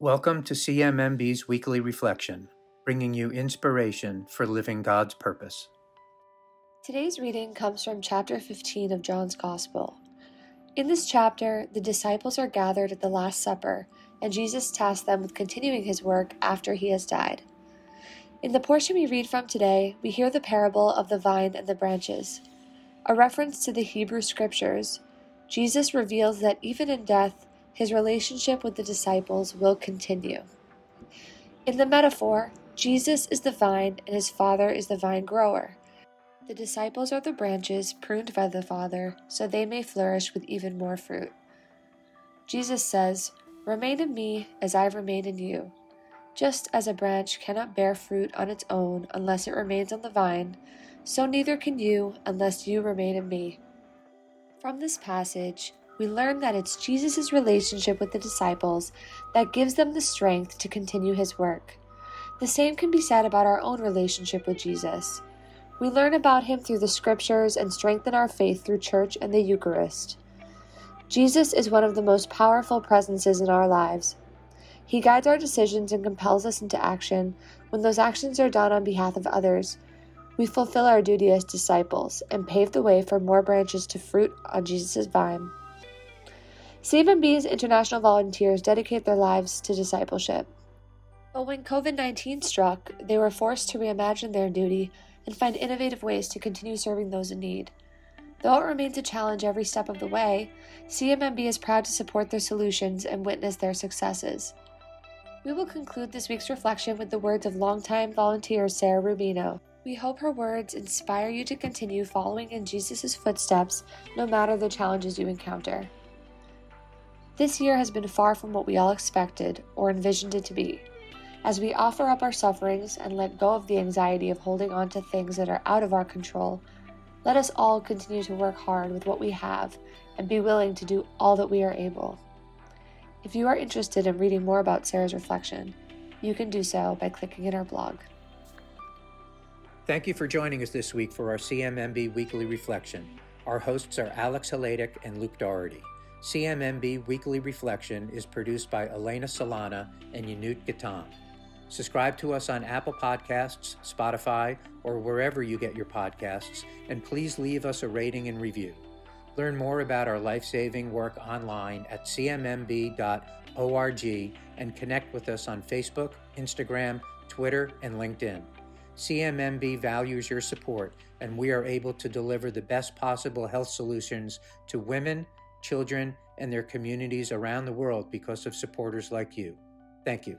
Welcome to CMMB's weekly reflection, bringing you inspiration for living God's purpose. Today's reading comes from chapter 15 of John's Gospel. In this chapter, the disciples are gathered at the Last Supper, and Jesus tasks them with continuing his work after he has died. In the portion we read from today, we hear the parable of the vine and the branches. A reference to the Hebrew scriptures, Jesus reveals that even in death, his relationship with the disciples will continue. In the metaphor, Jesus is the vine and his Father is the vine grower. The disciples are the branches pruned by the Father so they may flourish with even more fruit. Jesus says, Remain in me as I remain in you. Just as a branch cannot bear fruit on its own unless it remains on the vine, so neither can you unless you remain in me. From this passage, we learn that it's Jesus' relationship with the disciples that gives them the strength to continue his work. The same can be said about our own relationship with Jesus. We learn about him through the scriptures and strengthen our faith through church and the Eucharist. Jesus is one of the most powerful presences in our lives. He guides our decisions and compels us into action when those actions are done on behalf of others. We fulfill our duty as disciples and pave the way for more branches to fruit on Jesus' vine. CMMB's international volunteers dedicate their lives to discipleship. But when COVID 19 struck, they were forced to reimagine their duty and find innovative ways to continue serving those in need. Though it remains a challenge every step of the way, CMMB is proud to support their solutions and witness their successes. We will conclude this week's reflection with the words of longtime volunteer Sarah Rubino. We hope her words inspire you to continue following in Jesus' footsteps no matter the challenges you encounter. This year has been far from what we all expected or envisioned it to be. As we offer up our sufferings and let go of the anxiety of holding on to things that are out of our control, let us all continue to work hard with what we have and be willing to do all that we are able. If you are interested in reading more about Sarah's reflection, you can do so by clicking in our blog. Thank you for joining us this week for our CMMB Weekly Reflection. Our hosts are Alex Haladic and Luke Doherty. CMMB Weekly Reflection is produced by Elena Solana and Yanut Gatan. Subscribe to us on Apple Podcasts, Spotify, or wherever you get your podcasts, and please leave us a rating and review. Learn more about our life saving work online at cmmb.org and connect with us on Facebook, Instagram, Twitter, and LinkedIn. CMMB values your support, and we are able to deliver the best possible health solutions to women children, and their communities around the world because of supporters like you. Thank you.